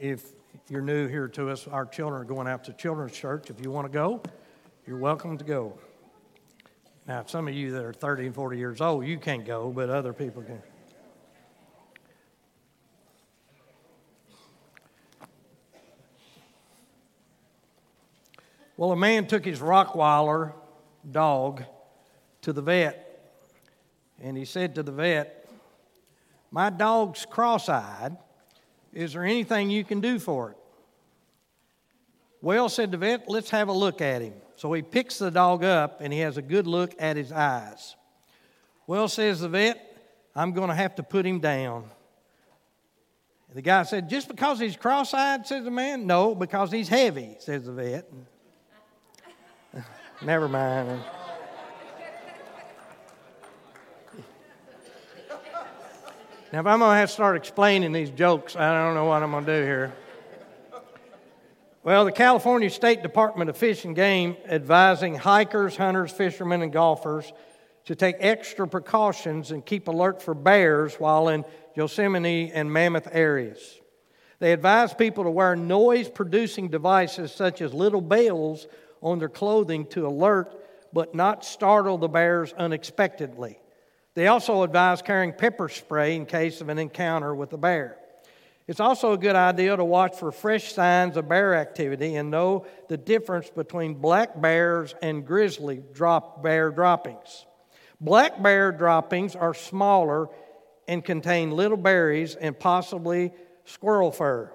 If you're new here to us, our children are going out to children's church. If you want to go, you're welcome to go. Now, if some of you that are 30 and 40 years old, you can't go, but other people can. Well, a man took his Rottweiler dog to the vet, and he said to the vet, My dog's cross eyed. Is there anything you can do for it? Well, said the vet, let's have a look at him. So he picks the dog up and he has a good look at his eyes. Well, says the vet, I'm going to have to put him down. the guy said, Just because he's cross eyed, says the man? No, because he's heavy, says the vet. Never mind. Now, if I'm going to have to start explaining these jokes, I don't know what I'm going to do here. Well, the California State Department of Fish and Game advising hikers, hunters, fishermen, and golfers to take extra precautions and keep alert for bears while in Yosemite and Mammoth areas. They advise people to wear noise producing devices such as little bells on their clothing to alert but not startle the bears unexpectedly. They also advise carrying pepper spray in case of an encounter with a bear. It's also a good idea to watch for fresh signs of bear activity and know the difference between black bears and grizzly drop bear droppings. Black bear droppings are smaller and contain little berries and possibly squirrel fur.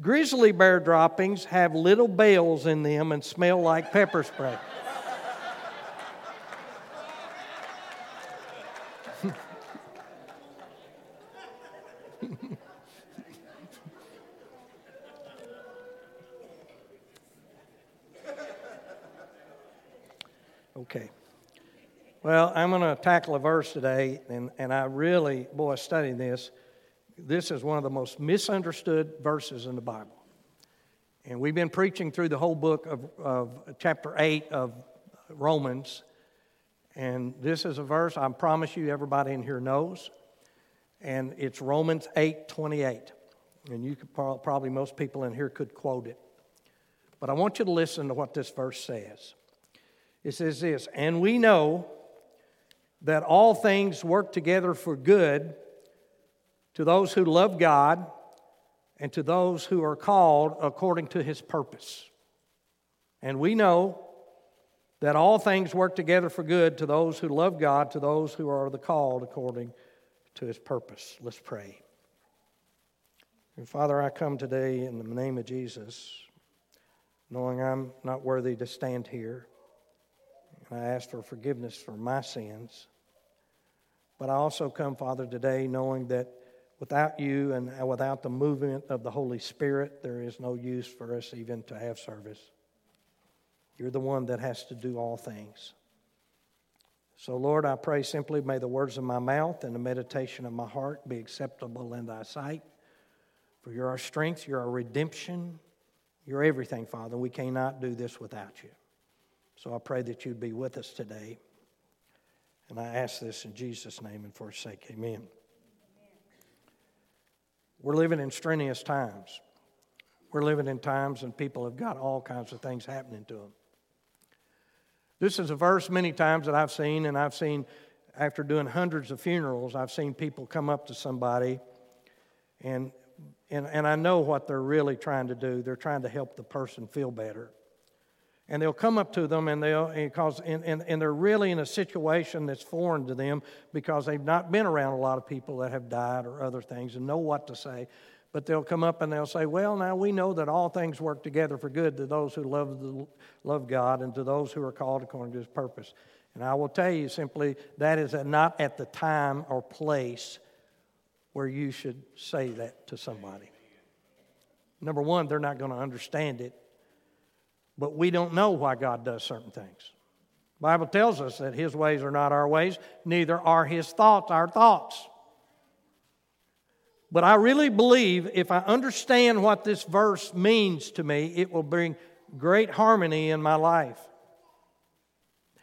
Grizzly bear droppings have little bells in them and smell like pepper spray. Okay. Well, I'm going to tackle a verse today, and, and I really, boy, studying this this is one of the most misunderstood verses in the Bible. And we've been preaching through the whole book of, of chapter 8 of Romans. And this is a verse I promise you everybody in here knows. And it's Romans 8 28. And you could probably, most people in here could quote it. But I want you to listen to what this verse says. It says this And we know that all things work together for good to those who love God and to those who are called according to his purpose. And we know that all things work together for good to those who love God, to those who are the called according to his purpose. Let's pray. And Father, I come today in the name of Jesus, knowing I'm not worthy to stand here. And I ask for forgiveness for my sins. But I also come, Father, today knowing that Without you and without the movement of the Holy Spirit, there is no use for us even to have service. You're the one that has to do all things. So, Lord, I pray simply, may the words of my mouth and the meditation of my heart be acceptable in thy sight. For you're our strength, you're our redemption, you're everything, Father. We cannot do this without you. So I pray that you'd be with us today. And I ask this in Jesus' name and for his sake. Amen. We're living in strenuous times. We're living in times and people have got all kinds of things happening to them. This is a verse many times that I've seen, and I've seen after doing hundreds of funerals, I've seen people come up to somebody and, and, and I know what they're really trying to do. They're trying to help the person feel better and they'll come up to them and they'll because and, and, and they're really in a situation that's foreign to them because they've not been around a lot of people that have died or other things and know what to say. But they'll come up and they'll say well now we know that all things work together for good to those who love, the, love god and to those who are called according to his purpose. And i will tell you simply that is not at the time or place where you should say that to somebody. Number one they're not going to understand it but we don't know why God does certain things. The Bible tells us that his ways are not our ways, neither are his thoughts our thoughts. But I really believe if I understand what this verse means to me, it will bring great harmony in my life.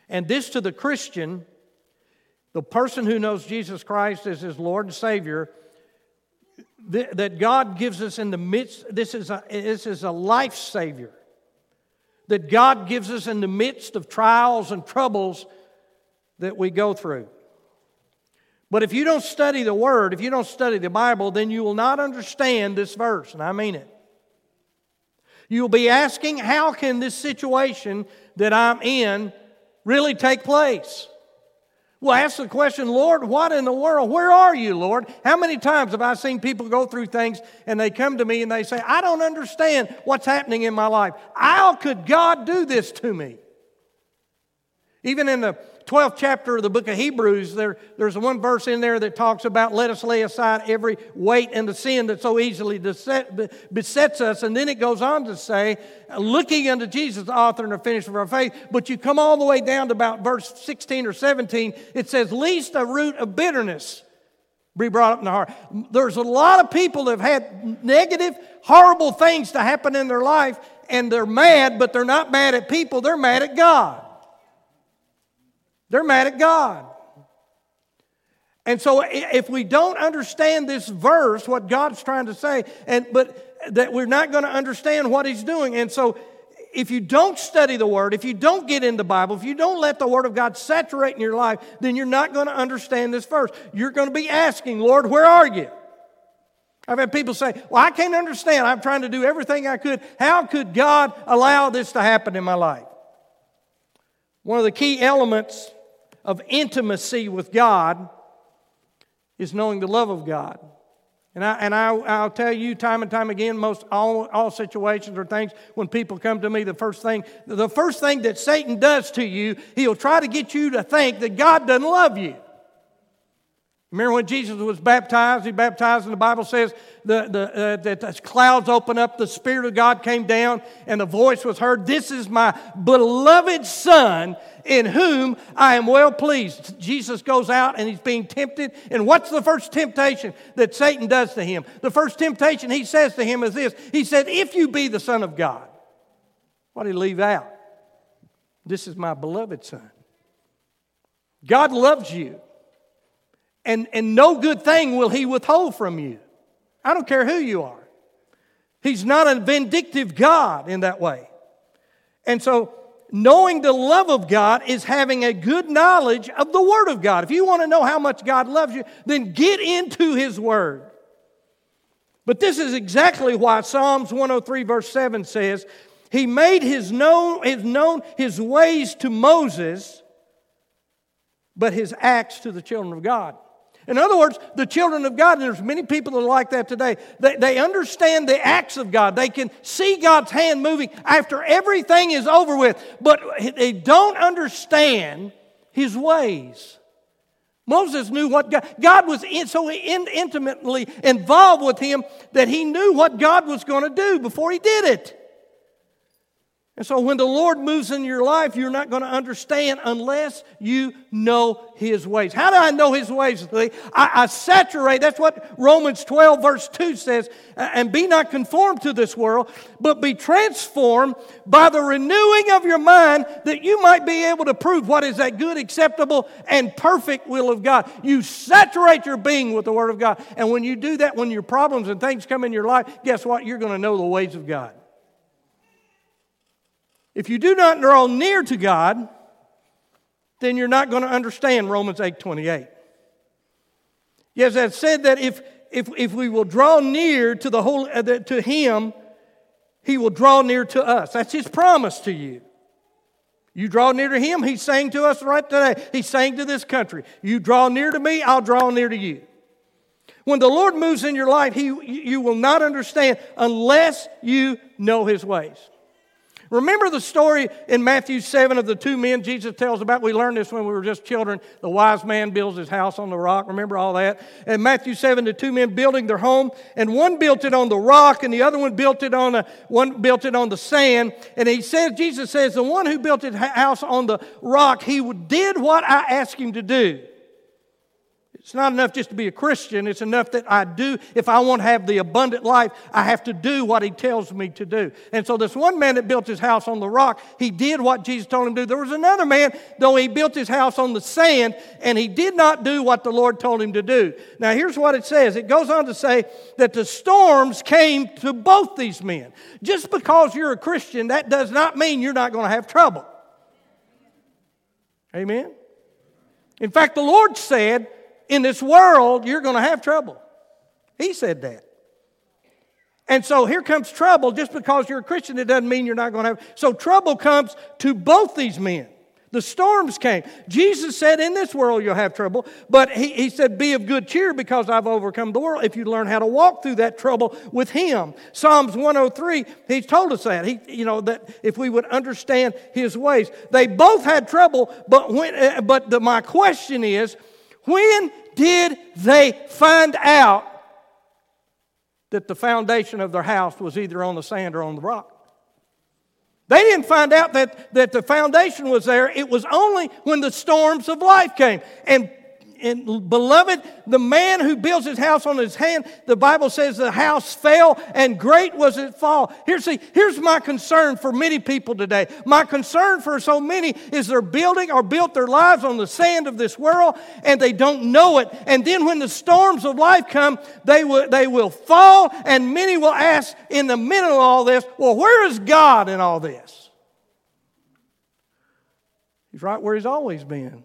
And this to the Christian, the person who knows Jesus Christ as his Lord and Savior, that God gives us in the midst, this is a, this is a life savior that God gives us in the midst of trials and troubles that we go through. But if you don't study the Word, if you don't study the Bible, then you will not understand this verse, and I mean it. You'll be asking, how can this situation that I'm in really take place? Well, ask the question, Lord, what in the world? Where are you, Lord? How many times have I seen people go through things and they come to me and they say, I don't understand what's happening in my life. How could God do this to me? Even in the 12th chapter of the book of Hebrews, there, there's one verse in there that talks about let us lay aside every weight and the sin that so easily besets us. And then it goes on to say, looking unto Jesus, the author and the finisher of our faith. But you come all the way down to about verse 16 or 17, it says, least a root of bitterness be brought up in the heart. There's a lot of people that have had negative, horrible things to happen in their life, and they're mad, but they're not mad at people, they're mad at God. They're mad at God. And so if we don't understand this verse, what God's trying to say, and but that we're not going to understand what he's doing. And so if you don't study the word, if you don't get in the Bible, if you don't let the word of God saturate in your life, then you're not going to understand this verse. You're going to be asking, Lord, where are you? I've had people say, Well, I can't understand. I'm trying to do everything I could. How could God allow this to happen in my life? One of the key elements of intimacy with God is knowing the love of God. And, I, and I, I'll tell you time and time again, most all, all situations or things, when people come to me, the first thing, the first thing that Satan does to you, he'll try to get you to think that God doesn't love you. Remember when Jesus was baptized? He baptized, and the Bible says the, the, uh, that the clouds opened up, the Spirit of God came down, and the voice was heard This is my beloved Son, in whom I am well pleased. Jesus goes out and he's being tempted. And what's the first temptation that Satan does to him? The first temptation he says to him is this He said, If you be the Son of God. What did he leave out? This is my beloved Son. God loves you and, and no good thing will he withhold from you. I don't care who you are. He's not a vindictive God in that way. And so, knowing the love of God is having a good knowledge of the Word of God. If you want to know how much God loves you, then get into His Word. But this is exactly why Psalms 103, verse 7 says, He made his known, his known his ways to Moses, but his acts to the children of God. In other words, the children of God, and there's many people that are like that today, they, they understand the acts of God. They can see God's hand moving after everything is over with, but they don't understand His ways. Moses knew what God, God was in, so in, intimately involved with him that he knew what God was going to do before he did it. And so when the Lord moves in your life, you're not going to understand unless you know His ways. How do I know His ways? I, I saturate, that's what Romans 12, verse 2 says, and be not conformed to this world, but be transformed by the renewing of your mind that you might be able to prove what is that good, acceptable, and perfect will of God. You saturate your being with the Word of God. And when you do that, when your problems and things come in your life, guess what? You're going to know the ways of God. If you do not draw near to God, then you're not going to understand Romans 8 28. Yes, that said that if, if, if we will draw near to, the whole, uh, to Him, He will draw near to us. That's His promise to you. You draw near to Him, He's saying to us right today, He's saying to this country, You draw near to me, I'll draw near to you. When the Lord moves in your life, he, you will not understand unless you know His ways. Remember the story in Matthew 7 of the two men Jesus tells about? We learned this when we were just children. The wise man builds his house on the rock. Remember all that? And Matthew 7, the two men building their home, and one built it on the rock, and the other one built it on a, one built it on the sand. And he says, Jesus says, the one who built his house on the rock, he did what I asked him to do. It's not enough just to be a Christian. It's enough that I do, if I want to have the abundant life, I have to do what He tells me to do. And so, this one man that built his house on the rock, he did what Jesus told him to do. There was another man, though he built his house on the sand, and he did not do what the Lord told him to do. Now, here's what it says it goes on to say that the storms came to both these men. Just because you're a Christian, that does not mean you're not going to have trouble. Amen? In fact, the Lord said, in this world, you're going to have trouble. He said that. And so here comes trouble. Just because you're a Christian, it doesn't mean you're not going to have. So trouble comes to both these men. The storms came. Jesus said, In this world you'll have trouble, but he, he said, Be of good cheer because I've overcome the world. If you learn how to walk through that trouble with Him. Psalms 103, He's told us that. He, you know, that if we would understand His ways. They both had trouble, but, when, uh, but the, my question is, when did they find out that the foundation of their house was either on the sand or on the rock? They didn't find out that, that the foundation was there. It was only when the storms of life came. And and beloved, the man who builds his house on his hand, the Bible says the house fell and great was its fall. Here's, see, here's my concern for many people today. My concern for so many is they're building or built their lives on the sand of this world and they don't know it. And then when the storms of life come, they will, they will fall and many will ask in the middle of all this, well, where is God in all this? He's right where he's always been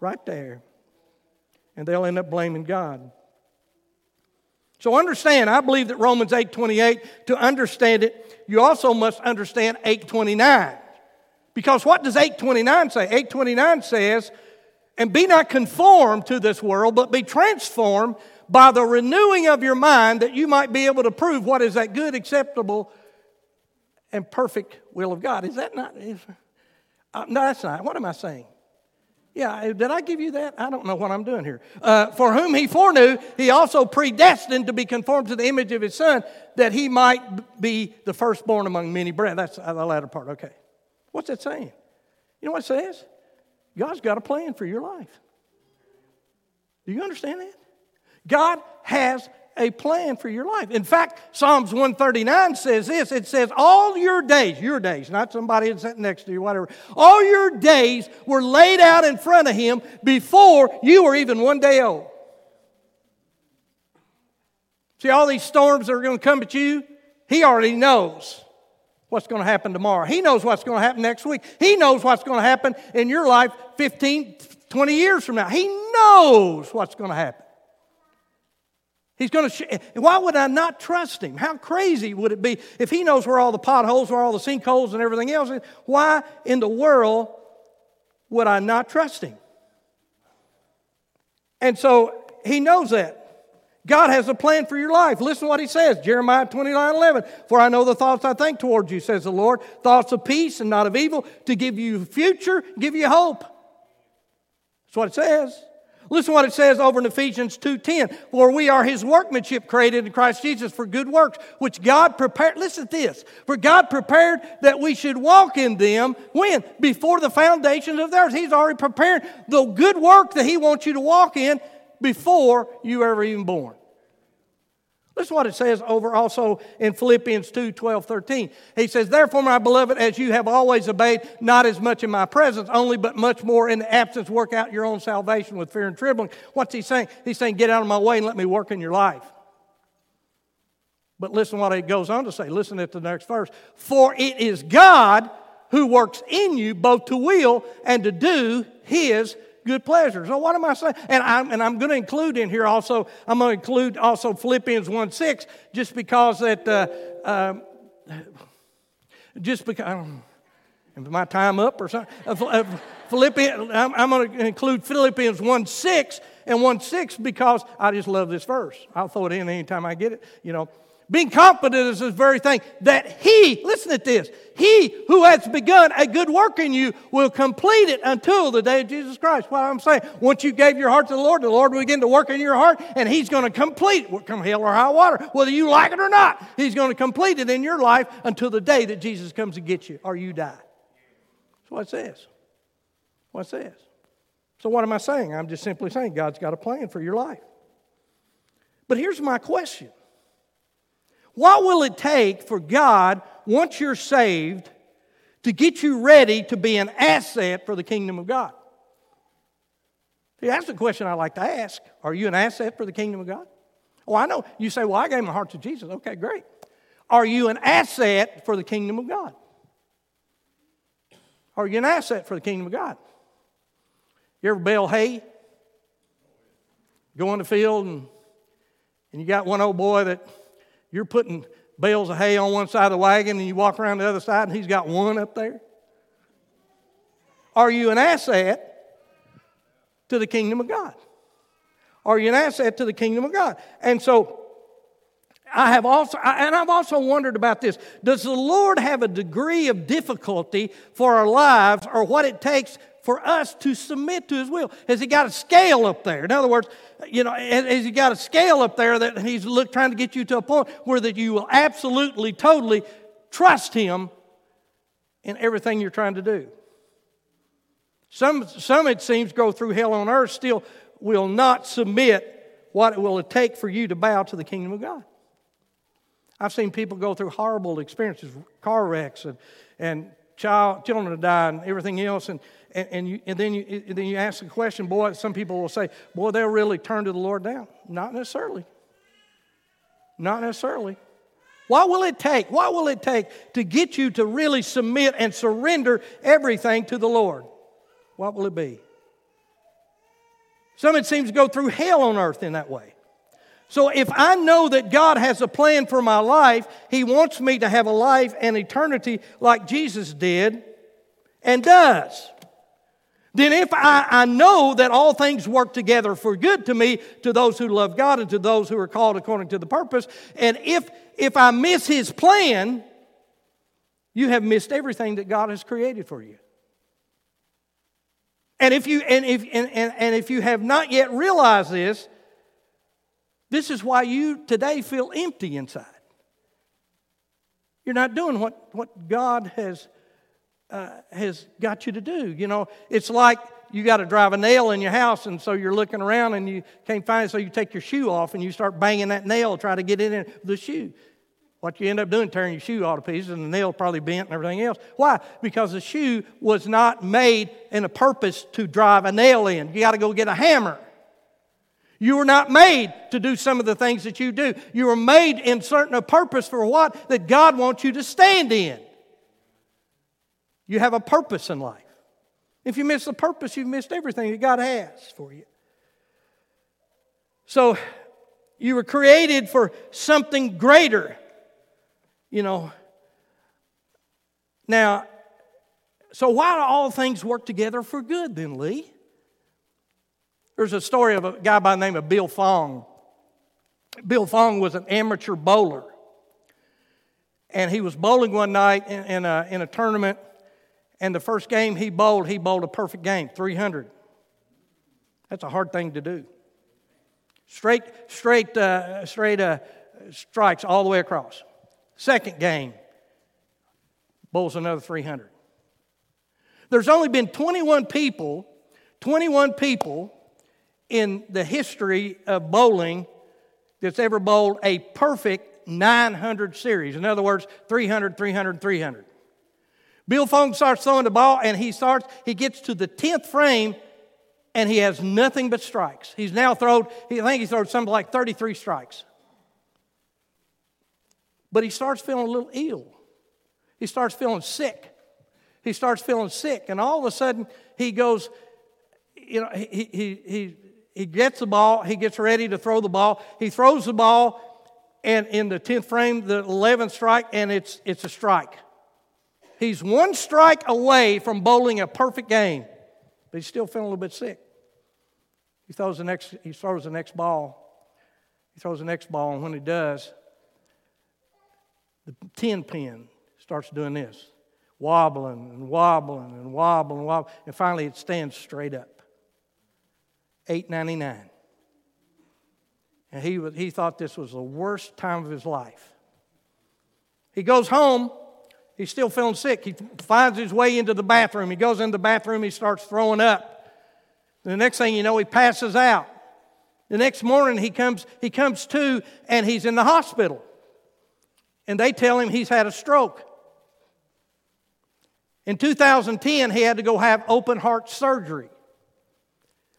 right there. And they'll end up blaming God. So understand, I believe that Romans 8:28 to understand it, you also must understand 8:29. Because what does 8:29 say? 8:29 says, "And be not conformed to this world, but be transformed by the renewing of your mind that you might be able to prove what is that good, acceptable, and perfect will of God." Is that not is, uh, No, that's not. What am I saying? Yeah, did I give you that? I don't know what I'm doing here. Uh, for whom he foreknew, he also predestined to be conformed to the image of his son, that he might be the firstborn among many brethren. That's the latter part. Okay. What's that saying? You know what it says? God's got a plan for your life. Do you understand that? God has a plan for your life. In fact, Psalms 139 says this it says, All your days, your days, not somebody sitting next to you, whatever, all your days were laid out in front of Him before you were even one day old. See, all these storms that are going to come at you, He already knows what's going to happen tomorrow. He knows what's going to happen next week. He knows what's going to happen in your life 15, 20 years from now. He knows what's going to happen. He's going to. Sh- Why would I not trust him? How crazy would it be if he knows where all the potholes, where all the sinkholes, and everything else is? Why in the world would I not trust him? And so he knows that. God has a plan for your life. Listen to what he says Jeremiah 29 11. For I know the thoughts I think towards you, says the Lord, thoughts of peace and not of evil, to give you future, give you hope. That's what it says. Listen what it says over in Ephesians 2:10. For we are his workmanship created in Christ Jesus for good works, which God prepared. Listen to this. For God prepared that we should walk in them when? Before the foundations of theirs. He's already prepared the good work that he wants you to walk in before you ever even born. Listen what it says over also in Philippians 2 12, 13. He says, Therefore, my beloved, as you have always obeyed, not as much in my presence only, but much more in the absence, work out your own salvation with fear and trembling. What's he saying? He's saying, Get out of my way and let me work in your life. But listen what it goes on to say. Listen at the next verse. For it is God who works in you both to will and to do his good pleasure. So what am I saying? And I'm, and I'm going to include in here also, I'm going to include also Philippians 1 6, just because that, uh, uh, just because, um, my time up or something? Uh, uh Philippians, I'm, I'm going to include Philippians 1 6 and 1 6 because I just love this verse. I'll throw it in anytime I get it, you know. Being confident is this very thing that He, listen to this, He who has begun a good work in you will complete it until the day of Jesus Christ. What I'm saying, once you gave your heart to the Lord, the Lord will begin to work in your heart and He's going to complete it, come hell or high water, whether you like it or not. He's going to complete it in your life until the day that Jesus comes to get you or you die. That's what it says. What it says. So, what am I saying? I'm just simply saying God's got a plan for your life. But here's my question What will it take for God, once you're saved, to get you ready to be an asset for the kingdom of God? See, that's the question I like to ask. Are you an asset for the kingdom of God? Oh, I know. You say, well, I gave my heart to Jesus. Okay, great. Are you an asset for the kingdom of God? Are you an asset for the kingdom of God? You ever bale hay? Go in the field and, and you got one old boy that you're putting bales of hay on one side of the wagon and you walk around the other side and he's got one up there? Are you an asset to the kingdom of God? Are you an asset to the kingdom of God? And so I have also, and I've also wondered about this. Does the Lord have a degree of difficulty for our lives or what it takes for us to submit to His will? Has He got a scale up there? In other words, you know, has He got a scale up there that He's look, trying to get you to a point where that you will absolutely, totally trust Him in everything you're trying to do? Some, some it seems, go through hell on earth still will not submit what it will take for you to bow to the kingdom of God. I've seen people go through horrible experiences, car wrecks, and, and child, children to die, and everything else. And, and, and, you, and, then you, and then you ask the question, boy, some people will say, boy, they'll really turn to the Lord now. Not necessarily. Not necessarily. What will it take? What will it take to get you to really submit and surrender everything to the Lord? What will it be? Some it seems to go through hell on earth in that way. So if I know that God has a plan for my life, He wants me to have a life and eternity like Jesus did and does. Then, if I, I know that all things work together for good to me, to those who love God and to those who are called according to the purpose, and if, if I miss His plan, you have missed everything that God has created for you. And if you, and if, and, and, and if you have not yet realized this, this is why you today feel empty inside. You're not doing what, what God has, uh, has got you to do. You know, it's like you got to drive a nail in your house, and so you're looking around and you can't find it, so you take your shoe off and you start banging that nail, try to get it in the shoe. What you end up doing, tearing your shoe all to pieces, and the nail probably bent and everything else. Why? Because the shoe was not made in a purpose to drive a nail in. You got to go get a hammer. You were not made to do some of the things that you do. You were made in certain a purpose for what? That God wants you to stand in. You have a purpose in life. If you miss the purpose, you've missed everything that God has for you. So you were created for something greater. You know. Now, so why do all things work together for good then, Lee? There's a story of a guy by the name of Bill Fong. Bill Fong was an amateur bowler. And he was bowling one night in, in, a, in a tournament, and the first game he bowled, he bowled a perfect game, 300. That's a hard thing to do. Straight, straight, uh, straight uh, strikes all the way across. Second game, bowls another 300. There's only been 21 people, 21 people in the history of bowling that's ever bowled a perfect 900 series. In other words, 300, 300, 300. Bill Fong starts throwing the ball and he starts, he gets to the 10th frame and he has nothing but strikes. He's now thrown, I think he's thrown something like 33 strikes. But he starts feeling a little ill. He starts feeling sick. He starts feeling sick. And all of a sudden, he goes, you know, he, he, he, he gets the ball, he gets ready to throw the ball, he throws the ball, and in the 10th frame, the 11th strike, and it's, it's a strike. He's one strike away from bowling a perfect game, but he's still feeling a little bit sick. He throws the next, he throws the next ball. He throws the next ball, and when he does, the 10 pin starts doing this wobbling and wobbling and wobbling and wobbling, and finally it stands straight up. $8.99. And he, he thought this was the worst time of his life. He goes home. He's still feeling sick. He finds his way into the bathroom. He goes in the bathroom. He starts throwing up. The next thing you know, he passes out. The next morning, he comes, he comes to and he's in the hospital. And they tell him he's had a stroke. In 2010, he had to go have open heart surgery.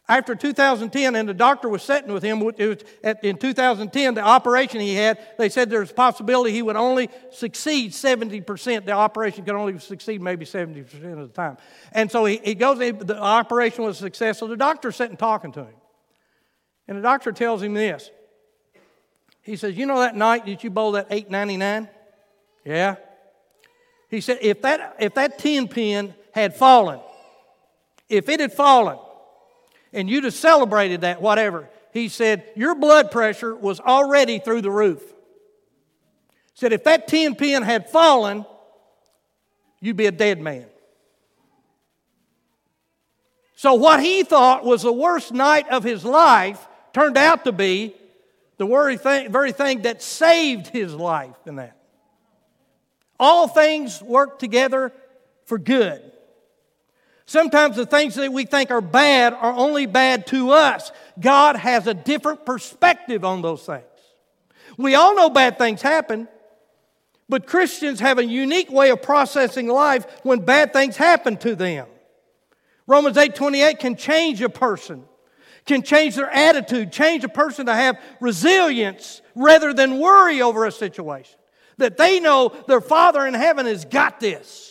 After 2010, and the doctor was sitting with him, in 2010, the operation he had, they said there's a possibility he would only succeed 70%. The operation could only succeed maybe 70% of the time. And so he, he goes, the operation was a success, so the doctor's sitting talking to him. And the doctor tells him this. He says, You know that night that you bowled that 899? Yeah. He said, if that, if that 10 pin had fallen, if it had fallen, and you'd have celebrated that, whatever, he said, your blood pressure was already through the roof. He said, if that 10 pin had fallen, you'd be a dead man. So, what he thought was the worst night of his life turned out to be the very thing, very thing that saved his life in that. All things work together for good. Sometimes the things that we think are bad are only bad to us. God has a different perspective on those things. We all know bad things happen, but Christians have a unique way of processing life when bad things happen to them. Romans 8:28 can change a person, can change their attitude, change a person to have resilience rather than worry over a situation that they know their Father in heaven has got this.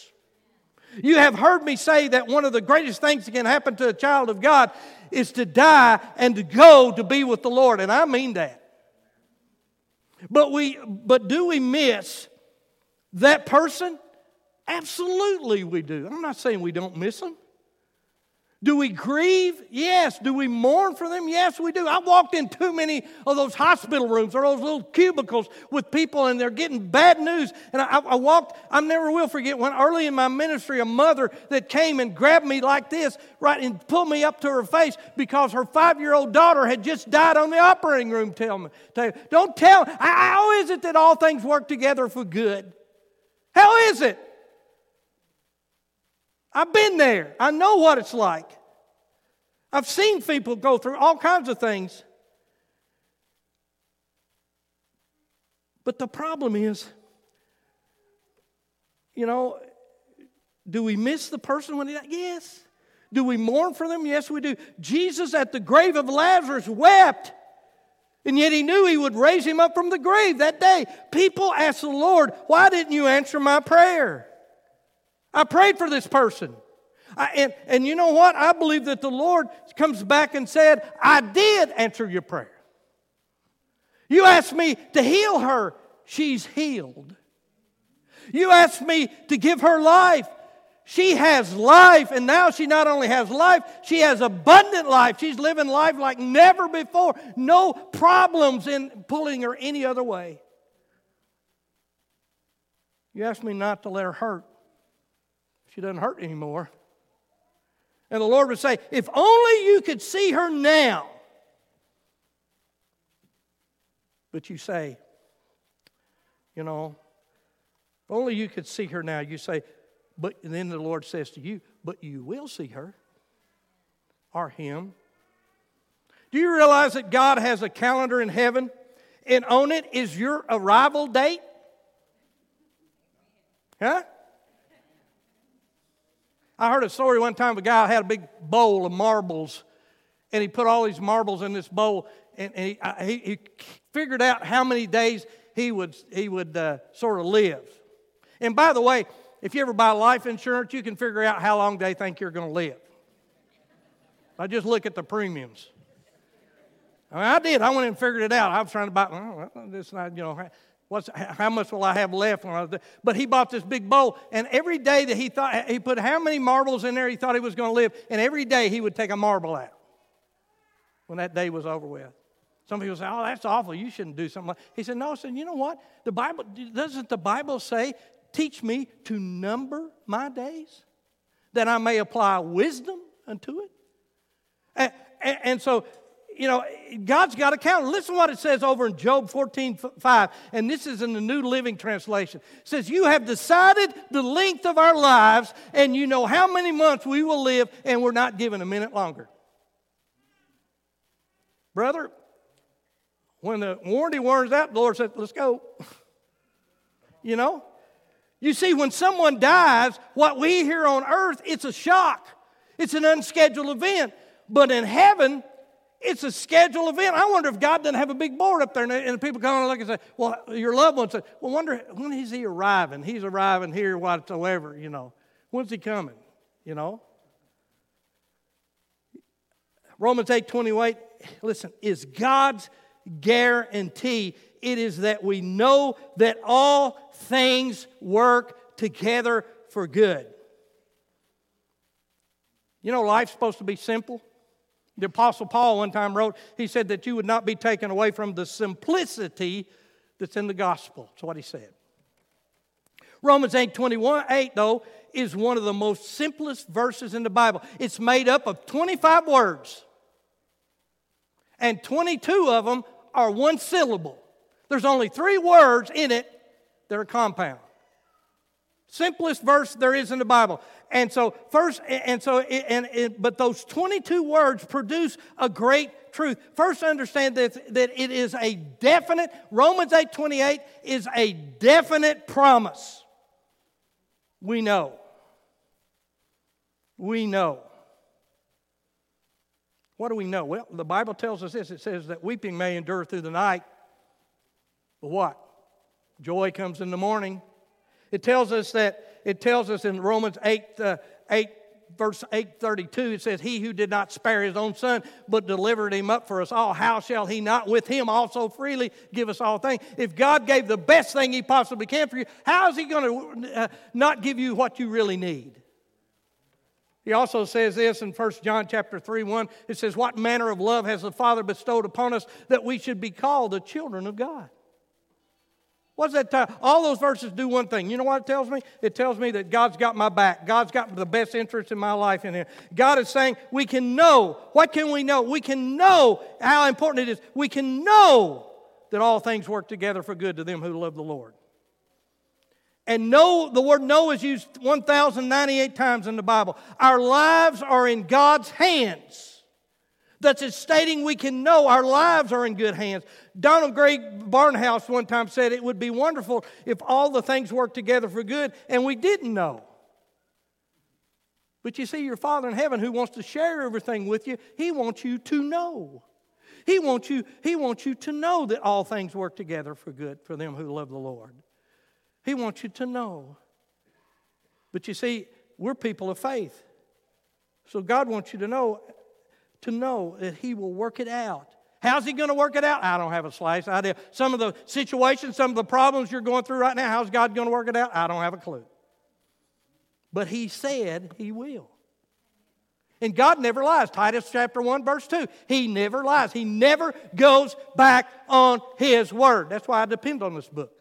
You have heard me say that one of the greatest things that can happen to a child of God is to die and to go to be with the Lord, and I mean that. But we but do we miss that person? Absolutely we do. I'm not saying we don't miss them. Do we grieve? Yes. Do we mourn for them? Yes, we do. I walked in too many of those hospital rooms or those little cubicles with people and they're getting bad news. And I, I walked, I never will forget when early in my ministry, a mother that came and grabbed me like this, right, and pulled me up to her face because her five year old daughter had just died on the operating room. Tell me, tell, don't tell, how is it that all things work together for good? How is it? I've been there. I know what it's like. I've seen people go through all kinds of things. But the problem is, you know, do we miss the person when he died? Yes. Do we mourn for them? Yes, we do. Jesus at the grave of Lazarus wept, and yet he knew he would raise him up from the grave that day. People asked the Lord, Why didn't you answer my prayer? I prayed for this person. I, and, and you know what? I believe that the Lord comes back and said, I did answer your prayer. You asked me to heal her, she's healed. You asked me to give her life. She has life, and now she not only has life, she has abundant life. She's living life like never before. No problems in pulling her any other way. You asked me not to let her hurt. She doesn't hurt anymore. And the Lord would say, If only you could see her now. But you say, You know, if only you could see her now. You say, But then the Lord says to you, But you will see her or him. Do you realize that God has a calendar in heaven and on it is your arrival date? Huh? I heard a story one time of a guy had a big bowl of marbles, and he put all these marbles in this bowl, and, and he, he, he, figured out how many days he would, he would uh, sort of live. And by the way, if you ever buy life insurance, you can figure out how long they think you're going to live. I just look at the premiums. I, mean, I did. I went and figured it out. I was trying to buy. Well, this not, you know, What's, how much will I have left? When I was but he bought this big bowl, and every day that he thought, he put how many marbles in there he thought he was going to live, and every day he would take a marble out when that day was over with. Some people say, oh, that's awful. You shouldn't do something like He said, no, said, you know what? The Bible, doesn't the Bible say, teach me to number my days, that I may apply wisdom unto it? And, and so you know, God's got a calendar. Listen to what it says over in Job 14, 5, and this is in the New Living Translation. It says, You have decided the length of our lives, and you know how many months we will live, and we're not given a minute longer. brother, when the warranty wears out, the Lord said, let's go. you know? You see, when someone dies, what we hear on earth, it's a shock. It's an unscheduled event. But in heaven, it's a scheduled event. I wonder if God doesn't have a big board up there and, and people come and look and say, Well, your loved one said, Well, wonder when is he arriving? He's arriving here whatsoever, you know. When's he coming? You know? Romans 8 28, listen, is God's guarantee. It is that we know that all things work together for good. You know, life's supposed to be simple. The Apostle Paul one time wrote, he said that you would not be taken away from the simplicity that's in the gospel. That's what he said. Romans 8 21, 8, though, is one of the most simplest verses in the Bible. It's made up of 25 words, and 22 of them are one syllable. There's only three words in it that are compound. Simplest verse there is in the Bible. And so first, and so, and, and, but those 22 words produce a great truth. First, understand that, that it is a definite, Romans 8 28 is a definite promise. We know. We know. What do we know? Well, the Bible tells us this it says that weeping may endure through the night, but what? Joy comes in the morning. It tells us that, it tells us in Romans 8, uh, 8 verse 832 it says he who did not spare his own son but delivered him up for us all how shall he not with him also freely give us all things if god gave the best thing he possibly can for you how is he going to uh, not give you what you really need he also says this in 1 John chapter 3, 1. It says, What manner of love has the Father bestowed upon us that we should be called the children of God? What's that? T- All those verses do one thing. You know what it tells me? It tells me that God's got my back. God's got the best interest in my life in here. God is saying we can know. What can we know? We can know how important it is. We can know that all things work together for good to them who love the Lord. And know, the word know is used 1,098 times in the Bible. Our lives are in God's hands. That's stating we can know our lives are in good hands. Donald Grey Barnhouse one time said it would be wonderful if all the things worked together for good and we didn't know. But you see, your Father in heaven who wants to share everything with you, He wants you to know. He wants you, he wants you to know that all things work together for good for them who love the Lord. He wants you to know. But you see, we're people of faith. So God wants you to know to know that He will work it out. How's He going to work it out? I don't have a slice idea. Some of the situations, some of the problems you're going through right now, how's God going to work it out? I don't have a clue. But He said He will. And God never lies. Titus chapter 1, verse 2. He never lies. He never goes back on His word. That's why I depend on this book.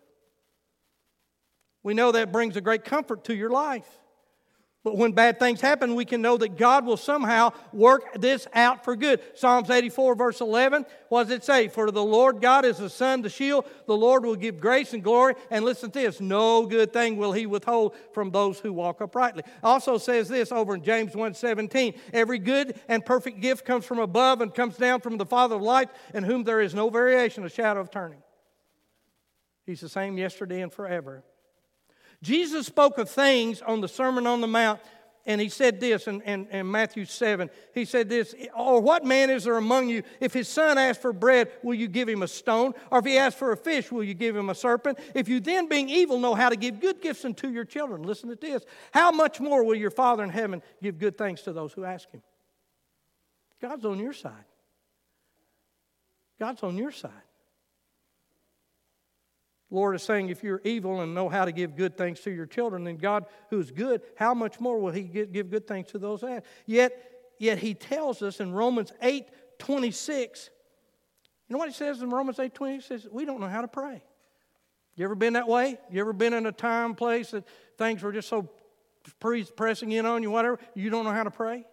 We know that brings a great comfort to your life. But when bad things happen, we can know that God will somehow work this out for good. Psalms 84, verse 11, what does it say? For the Lord God is the sun, the shield. The Lord will give grace and glory. And listen to this no good thing will he withhold from those who walk uprightly. Also says this over in James 1 17, every good and perfect gift comes from above and comes down from the Father of lights, in whom there is no variation, a shadow of turning. He's the same yesterday and forever. Jesus spoke of things on the Sermon on the Mount, and he said this in, in, in, Matthew 7. He said this, Or what man is there among you, if his son asks for bread, will you give him a stone? Or if he asks for a fish, will you give him a serpent? If you then, being evil, know how to give good gifts unto your children, listen to this, how much more will your Father in heaven give good things to those who ask him? God's on your side. God's on your side. Lord is saying, if you're evil and know how to give good things to your children, then God, who's good, how much more will He give good things to those that? Yet, yet He tells us in Romans 8 26, you know what He says in Romans 8 26? He says, we don't know how to pray. You ever been that way? You ever been in a time, place that things were just so pressing in on you, whatever, you don't know how to pray?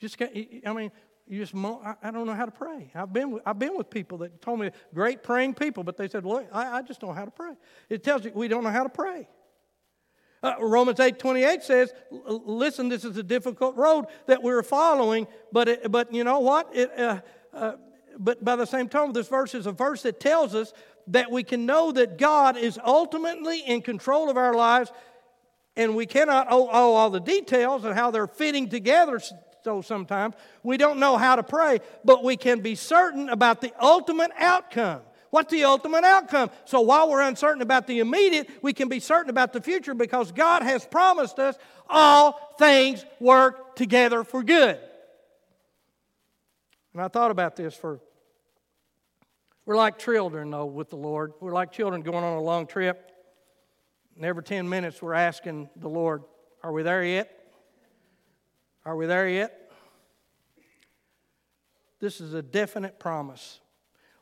Just, I mean, you just I, don't know how to pray. I've been, with, I've been with people that told me great praying people, but they said, well, I, I just don't know how to pray. It tells you we don't know how to pray. Uh, Romans 8 28 says, listen, this is a difficult road that we're following, but, it, but you know what? It, uh, uh, but by the same token, this verse is a verse that tells us that we can know that God is ultimately in control of our lives, and we cannot owe, owe all the details and how they're fitting together. So sometimes we don't know how to pray, but we can be certain about the ultimate outcome. What's the ultimate outcome? So while we're uncertain about the immediate, we can be certain about the future because God has promised us all things work together for good. And I thought about this for we're like children, though, with the Lord. We're like children going on a long trip. And every 10 minutes, we're asking the Lord, Are we there yet? Are we there yet? This is a definite promise.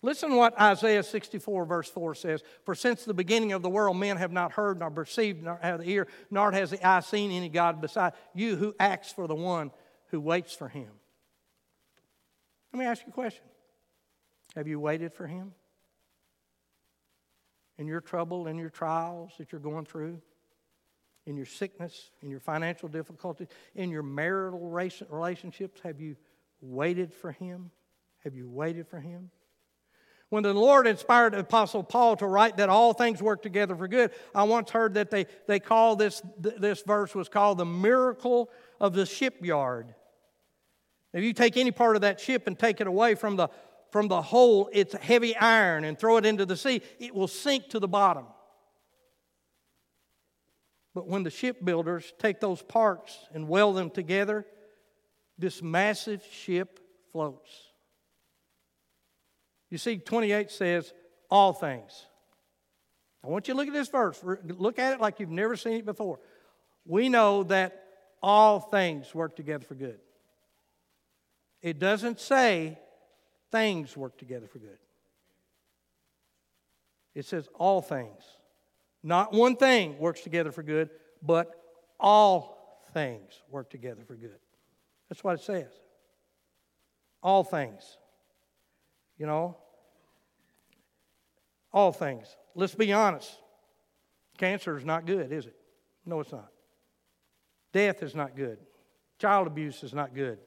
Listen what Isaiah 64, verse 4 says. For since the beginning of the world, men have not heard, nor perceived, nor have the ear, nor has the eye seen any God beside you who acts for the one who waits for him. Let me ask you a question have you waited for Him? In your trouble, in your trials that you're going through, in your sickness, in your financial difficulties, in your marital relationships, have you waited for Him? Have you waited for Him? When the Lord inspired Apostle Paul to write that all things work together for good, I once heard that they, they call this, this verse was called the miracle of the shipyard. If you take any part of that ship and take it away from the from the whole its heavy iron and throw it into the sea, it will sink to the bottom. But when the shipbuilders take those parts and weld them together, this massive ship floats. You see, 28 says, all things. I want you to look at this verse. Look at it like you've never seen it before. We know that all things work together for good. It doesn't say things work together for good. It says all things. Not one thing works together for good, but all things work together for good. That's what it says. All things. You know? All things. Let's be honest. Cancer is not good, is it? No, it's not. Death is not good. Child abuse is not good.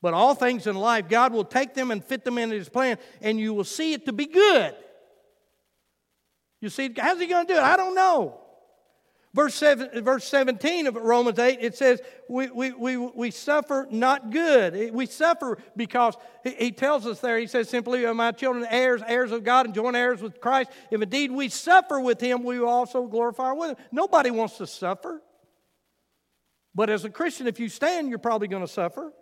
But all things in life, God will take them and fit them into His plan, and you will see it to be good. You see, how's He going to do it? I don't know. Verse, seven, verse 17 of Romans 8, it says, we, we, we, we suffer not good. We suffer because he, he tells us there, he says simply, My children, heirs, heirs of God, and joint heirs with Christ. If indeed we suffer with him, we will also glorify with him. Nobody wants to suffer. But as a Christian, if you stand, you're probably going to suffer.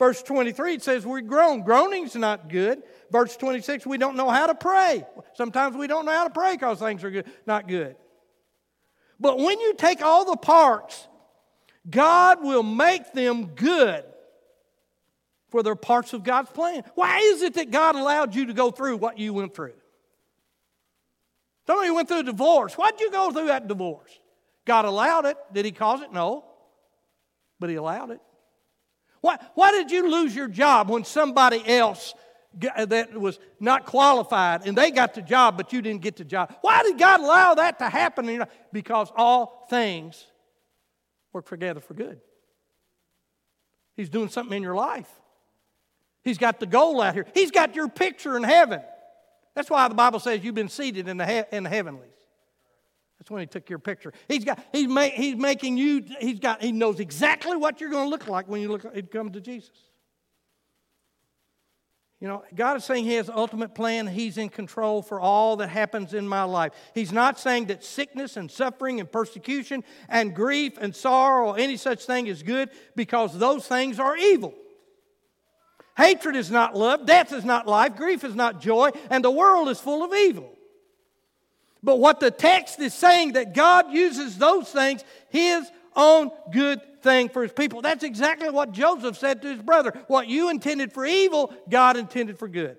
Verse 23, it says we groan. Groaning's not good. Verse 26, we don't know how to pray. Sometimes we don't know how to pray because things are good, not good. But when you take all the parts, God will make them good for their parts of God's plan. Why is it that God allowed you to go through what you went through? Some of you went through a divorce. Why'd you go through that divorce? God allowed it. Did He cause it? No. But He allowed it. Why, why did you lose your job when somebody else uh, that was not qualified and they got the job, but you didn't get the job? Why did God allow that to happen? Because all things work together for good. He's doing something in your life. He's got the goal out here. He's got your picture in heaven. That's why the Bible says you've been seated in the, he- in the heavenlies. That's when he took your picture. He's got he's, ma- he's making you, he's got, he knows exactly what you're going to look like when you look it come to Jesus. You know, God is saying He has ultimate plan. He's in control for all that happens in my life. He's not saying that sickness and suffering and persecution and grief and sorrow or any such thing is good because those things are evil. Hatred is not love, death is not life, grief is not joy, and the world is full of evil. But what the text is saying that God uses those things, his own good thing for his people. That's exactly what Joseph said to his brother. What you intended for evil, God intended for good.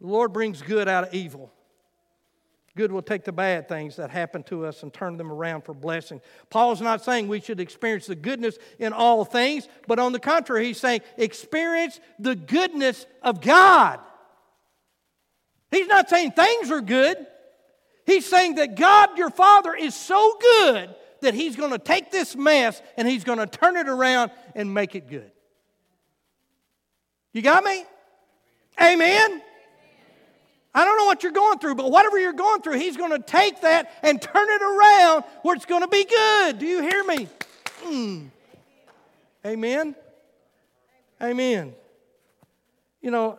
The Lord brings good out of evil. Good will take the bad things that happen to us and turn them around for blessing. Paul's not saying we should experience the goodness in all things, but on the contrary, he's saying experience the goodness of God. He's not saying things are good. He's saying that God, your Father, is so good that He's going to take this mess and He's going to turn it around and make it good. You got me? Amen. I don't know what you're going through, but whatever you're going through, He's going to take that and turn it around where it's going to be good. Do you hear me? Mm. Amen. Amen. You know,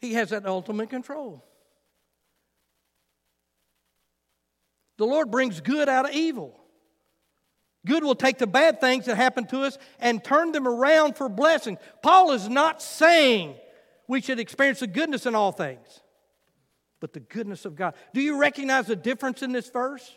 He has that ultimate control. The Lord brings good out of evil. Good will take the bad things that happen to us and turn them around for blessings. Paul is not saying we should experience the goodness in all things, but the goodness of God. Do you recognize the difference in this verse?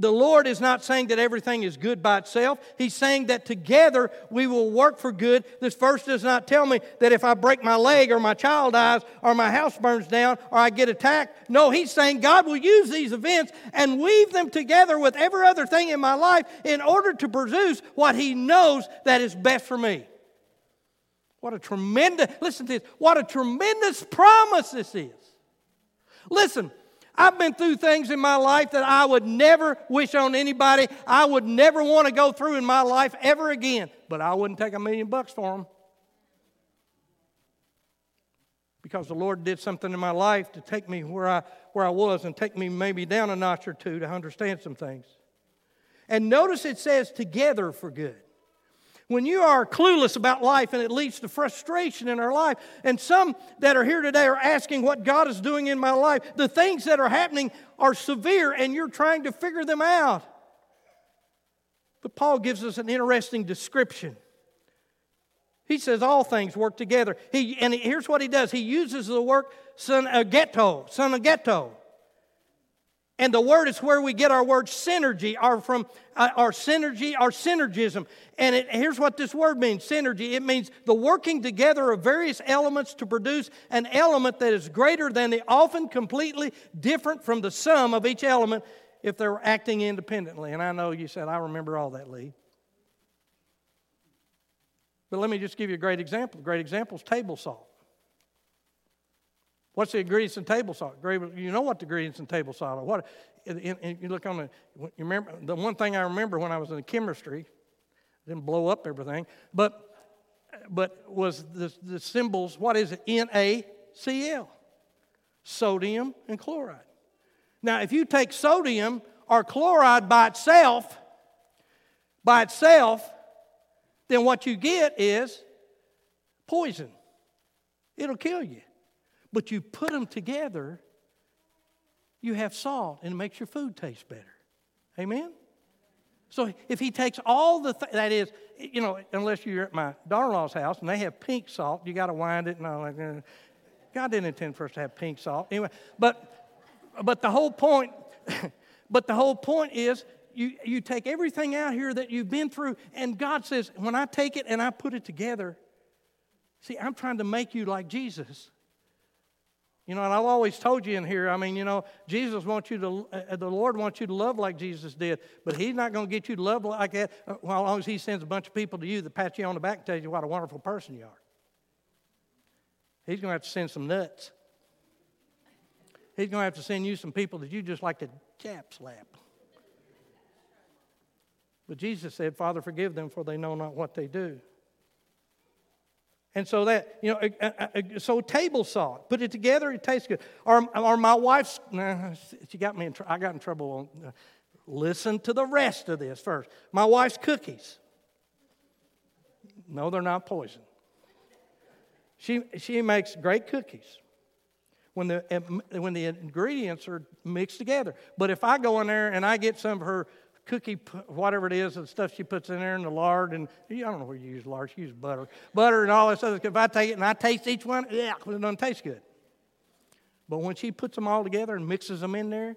The Lord is not saying that everything is good by itself. He's saying that together we will work for good. This verse does not tell me that if I break my leg or my child dies or my house burns down or I get attacked. No, He's saying God will use these events and weave them together with every other thing in my life in order to produce what He knows that is best for me. What a tremendous, listen to this, what a tremendous promise this is. Listen, I've been through things in my life that I would never wish on anybody. I would never want to go through in my life ever again, but I wouldn't take a million bucks for them. Because the Lord did something in my life to take me where I, where I was and take me maybe down a notch or two to understand some things. And notice it says together for good. When you are clueless about life and it leads to frustration in our life, and some that are here today are asking what God is doing in my life, the things that are happening are severe and you're trying to figure them out. But Paul gives us an interesting description. He says all things work together. He, and here's what he does he uses the word synergeto, uh, synergeto. Uh, And the word is where we get our word synergy, our from uh, our synergy, our synergism. And it, here's what this word means synergy. It means the working together of various elements to produce an element that is greater than the often completely different from the sum of each element if they're acting independently. And I know you said, I remember all that, Lee. But let me just give you a great example. A great example is table salt. What's the ingredients in table salt? You know what the ingredients in table salt are. What, you look on the, you remember, the one thing I remember when I was in chemistry, didn't blow up everything, but, but was the, the symbols, what is it? NaCl, sodium and chloride. Now, if you take sodium or chloride by itself, by itself, then what you get is poison. It'll kill you. But you put them together, you have salt, and it makes your food taste better. Amen? So if he takes all the, th- that is, you know, unless you're at my daughter-in-law's house and they have pink salt, you got to wind it and all that. God didn't intend for us to have pink salt. Anyway, but, but the whole point, but the whole point is you, you take everything out here that you've been through, and God says, when I take it and I put it together, see, I'm trying to make you like Jesus. You know, and I've always told you in here, I mean, you know, Jesus wants you to, uh, the Lord wants you to love like Jesus did, but He's not going to get you to love like that uh, well, as long as He sends a bunch of people to you that pat you on the back and tell you what a wonderful person you are. He's going to have to send some nuts. He's going to have to send you some people that you just like to chap slap. But Jesus said, Father, forgive them, for they know not what they do. And so that, you know, so table salt, put it together, it tastes good. Or, or my wife's, nah, she got me in, I got in trouble. Uh, listen to the rest of this first. My wife's cookies. No, they're not poison. She, she makes great cookies when the, when the ingredients are mixed together. But if I go in there and I get some of her cookie, whatever it is, and stuff she puts in there, and the lard, and I don't know where you use lard. She uses butter, butter, and all this other. Stuff. If I take it and I taste each one, yeah, it doesn't taste good. But when she puts them all together and mixes them in there,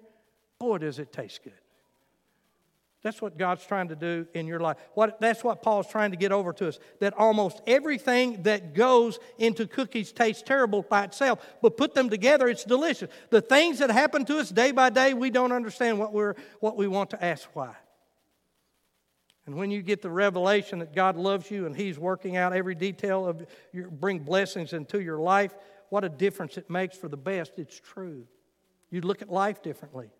boy, does it taste good. That's what God's trying to do in your life. What, that's what Paul's trying to get over to us. That almost everything that goes into cookies tastes terrible by itself, but put them together, it's delicious. The things that happen to us day by day, we don't understand what, we're, what we want to ask why. And when you get the revelation that God loves you and He's working out every detail of your bring blessings into your life, what a difference it makes for the best. It's true. You look at life differently.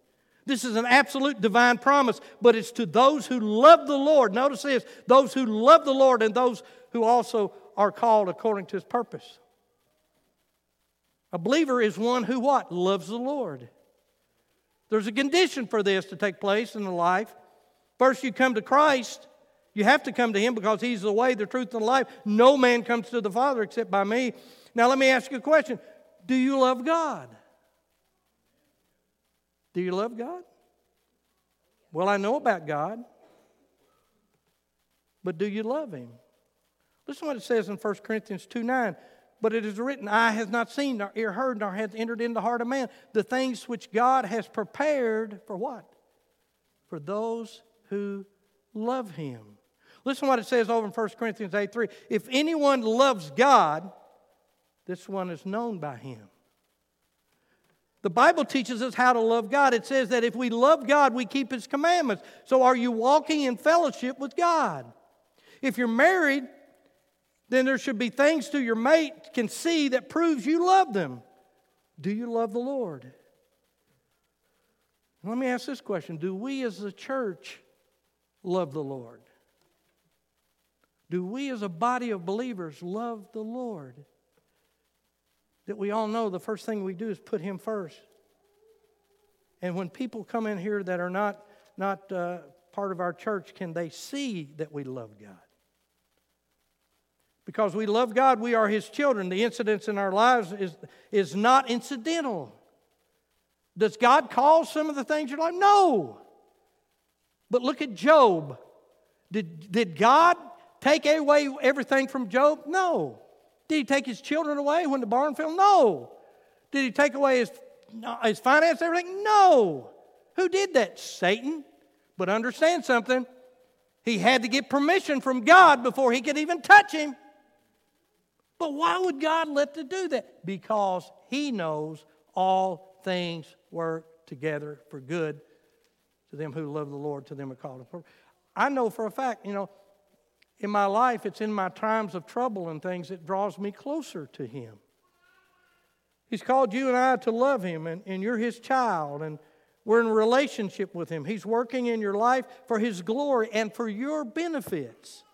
This is an absolute divine promise, but it's to those who love the Lord. Notice this those who love the Lord and those who also are called according to his purpose. A believer is one who what? Loves the Lord. There's a condition for this to take place in the life. First, you come to Christ. You have to come to Him because He's the way, the truth, and the life. No man comes to the Father except by me. Now, let me ask you a question Do you love God? Do you love God? Well, I know about God, but do you love Him? Listen to what it says in 1 Corinthians 2 9. But it is written, Eye has not seen, nor ear heard, nor hath entered into the heart of man the things which God has prepared for what? For those who love Him. Listen to what it says over in 1 Corinthians 8 3. If anyone loves God, this one is known by Him. The Bible teaches us how to love God. It says that if we love God, we keep His commandments. So are you walking in fellowship with God? If you're married, then there should be things to your mate can see that proves you love them. Do you love the Lord? Let me ask this question Do we as a church love the Lord? Do we as a body of believers love the Lord? That we all know the first thing we do is put Him first. And when people come in here that are not, not uh, part of our church, can they see that we love God? Because we love God, we are His children. The incidents in our lives is, is not incidental. Does God cause some of the things you're like? No. But look at Job. Did, did God take away everything from Job? No. Did he take his children away when the barn fell? No. Did he take away his, uh, his finance, everything? No. Who did that? Satan. But understand something. He had to get permission from God before he could even touch him. But why would God let to do that? Because He knows all things work together for good to them who love the Lord, to them who call Him. For. I know for a fact, you know, in my life, it's in my times of trouble and things that draws me closer to Him. He's called you and I to love Him, and, and you're His child, and we're in a relationship with Him. He's working in your life for His glory and for your benefits.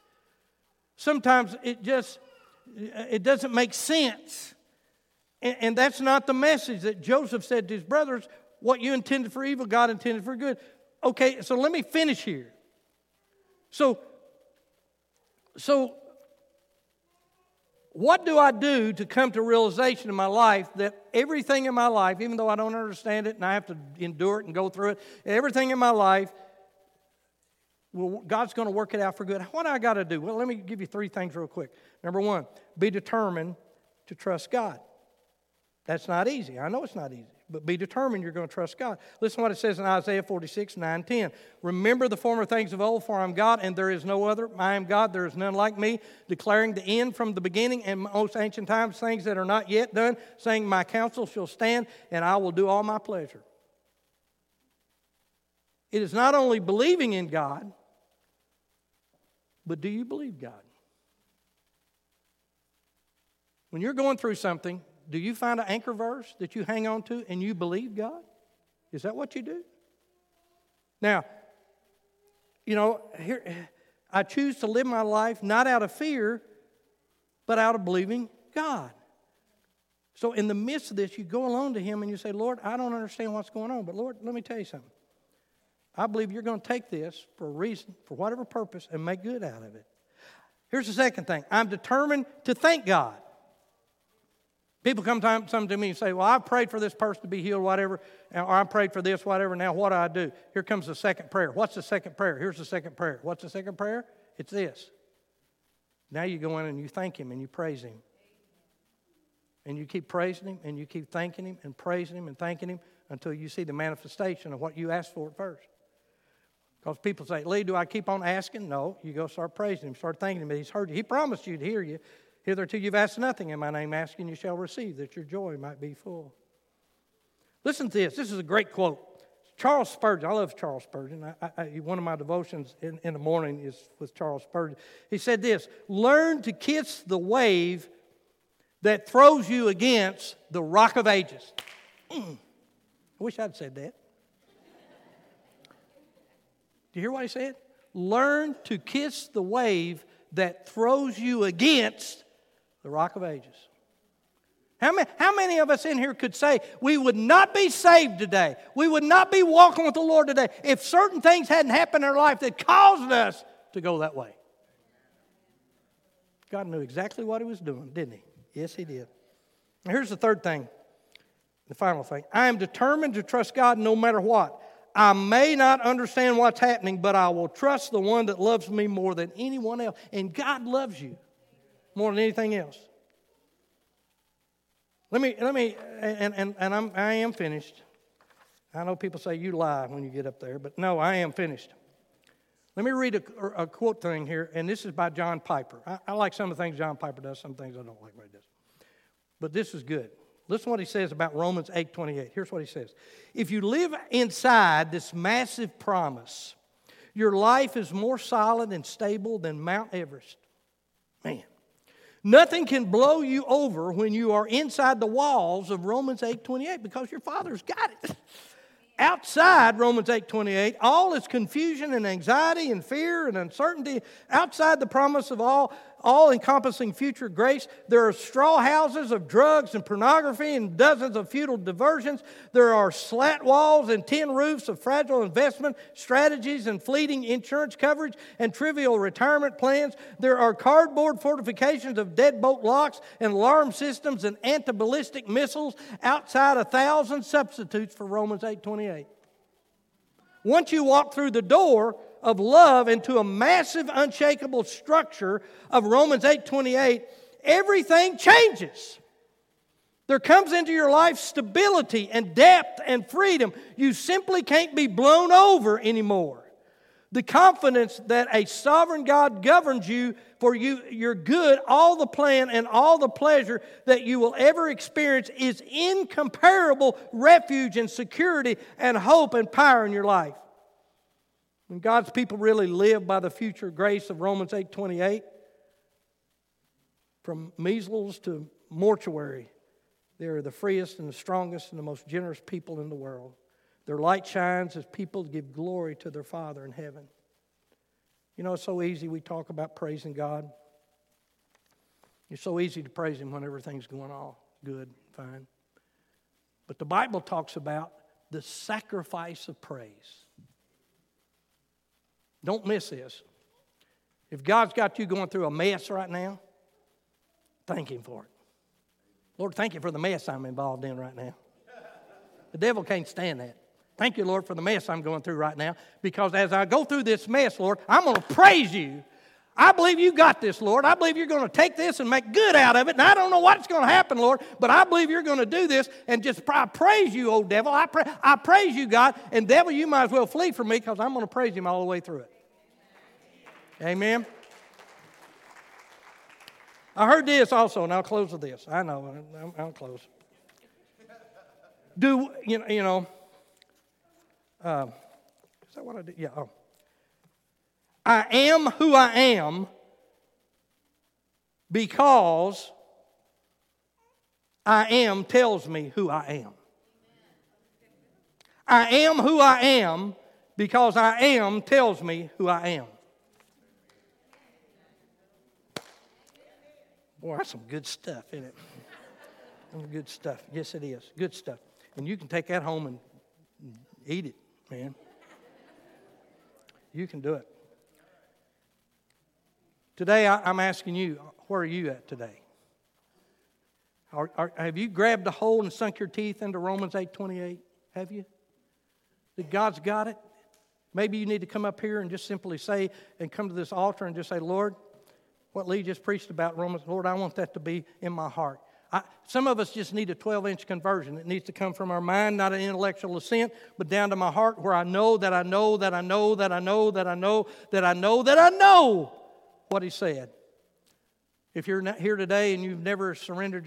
Sometimes it just it doesn't make sense. And, and that's not the message that Joseph said to his brothers. What you intended for evil, God intended for good. Okay, so let me finish here. So, so what do I do to come to realization in my life that everything in my life, even though I don't understand it and I have to endure it and go through it, everything in my life well, God's going to work it out for good. What I got to do? Well, let me give you three things real quick. Number one, be determined to trust God. That's not easy. I know it's not easy, but be determined you're going to trust God. Listen what it says in Isaiah 46, 9, 10. Remember the former things of old, for I am God, and there is no other. I am God, there is none like me, declaring the end from the beginning and most ancient times, things that are not yet done, saying, My counsel shall stand, and I will do all my pleasure. It is not only believing in God, but do you believe God? When you're going through something, do you find an anchor verse that you hang on to and you believe God? Is that what you do? Now, you know, here I choose to live my life not out of fear, but out of believing God. So, in the midst of this, you go along to Him and you say, Lord, I don't understand what's going on, but Lord, let me tell you something. I believe you're going to take this for a reason, for whatever purpose, and make good out of it. Here's the second thing I'm determined to thank God. People come some to me and say, Well, I've prayed for this person to be healed, whatever, or I prayed for this, whatever. Now, what do I do? Here comes the second prayer. What's the second prayer? Here's the second prayer. What's the second prayer? It's this. Now you go in and you thank Him and you praise Him. And you keep praising Him and you keep thanking Him and praising Him and thanking Him until you see the manifestation of what you asked for at first. Because people say, Lee, do I keep on asking? No. You go start praising him, start thanking him. He's heard you. He promised you to hear you. Hitherto you've asked nothing in my name. Asking you shall receive, that your joy might be full. Listen to this. This is a great quote. Charles Spurgeon. I love Charles Spurgeon. I, I, one of my devotions in, in the morning is with Charles Spurgeon. He said this Learn to kiss the wave that throws you against the rock of ages. Mm. I wish I'd said that. Do you hear what he said? Learn to kiss the wave that throws you against the rock of ages. How many, how many of us in here could say we would not be saved today? We would not be walking with the Lord today if certain things hadn't happened in our life that caused us to go that way. God knew exactly what He was doing, didn't He? Yes, He did. Now, here's the third thing, the final thing. I am determined to trust God no matter what. I may not understand what's happening, but I will trust the one that loves me more than anyone else. And God loves you more than anything else. Let me, let me, and, and, and I'm, I am finished. I know people say you lie when you get up there, but no, I am finished. Let me read a, a quote thing here, and this is by John Piper. I, I, like some of the things John Piper does, some things I don't like what he does. But this is good. Listen what he says about Romans 8 28. Here's what he says If you live inside this massive promise, your life is more solid and stable than Mount Everest. Man. Nothing can blow you over when you are inside the walls of Romans 8 28 because your Father's got it. outside Romans 8 28, all is confusion and anxiety and fear and uncertainty. Outside the promise of all all encompassing future grace. There are straw houses of drugs and pornography and dozens of futile diversions. There are slat walls and tin roofs of fragile investment strategies and fleeting insurance coverage and trivial retirement plans. There are cardboard fortifications of deadbolt locks and alarm systems and anti ballistic missiles outside a thousand substitutes for Romans 8 28. Once you walk through the door, of love into a massive unshakable structure of Romans 8:28, everything changes. There comes into your life stability and depth and freedom. You simply can't be blown over anymore. The confidence that a sovereign God governs you for you, your good, all the plan and all the pleasure that you will ever experience is incomparable refuge and security and hope and power in your life. When God's people really live by the future grace of Romans 8 28, from measles to mortuary, they are the freest and the strongest and the most generous people in the world. Their light shines as people give glory to their Father in heaven. You know, it's so easy we talk about praising God. It's so easy to praise Him when everything's going all good, fine. But the Bible talks about the sacrifice of praise. Don't miss this. If God's got you going through a mess right now, thank Him for it. Lord, thank you for the mess I'm involved in right now. The devil can't stand that. Thank you, Lord, for the mess I'm going through right now. Because as I go through this mess, Lord, I'm going to praise you. I believe you got this, Lord. I believe you're going to take this and make good out of it. And I don't know what's going to happen, Lord, but I believe you're going to do this and just I praise you, old devil. I, I praise you, God. And devil, you might as well flee from me because I'm going to praise him all the way through it. Amen. I heard this also, and I'll close with this. I know, i will close. Do you know? You know uh, is that what I did? Yeah. Oh. I am who I am because I am tells me who I am. I am who I am because I am tells me who I am. Boy, that's some good stuff, isn't it? Some good stuff. Yes, it is. Good stuff. And you can take that home and eat it, man. You can do it. Today, I, am asking you, where are you at today? Are, are, have you grabbed a hole and sunk your teeth into Romans 8 28? Have you? That God's got it? Maybe you need to come up here and just simply say, and come to this altar and just say, Lord, what Lee just preached about Romans, Lord, I want that to be in my heart. I, some of us just need a 12 inch conversion. It needs to come from our mind, not an intellectual assent, but down to my heart where I know that I know that I know that I know that I know that I know that I know what He said. If you're not here today and you've never surrendered your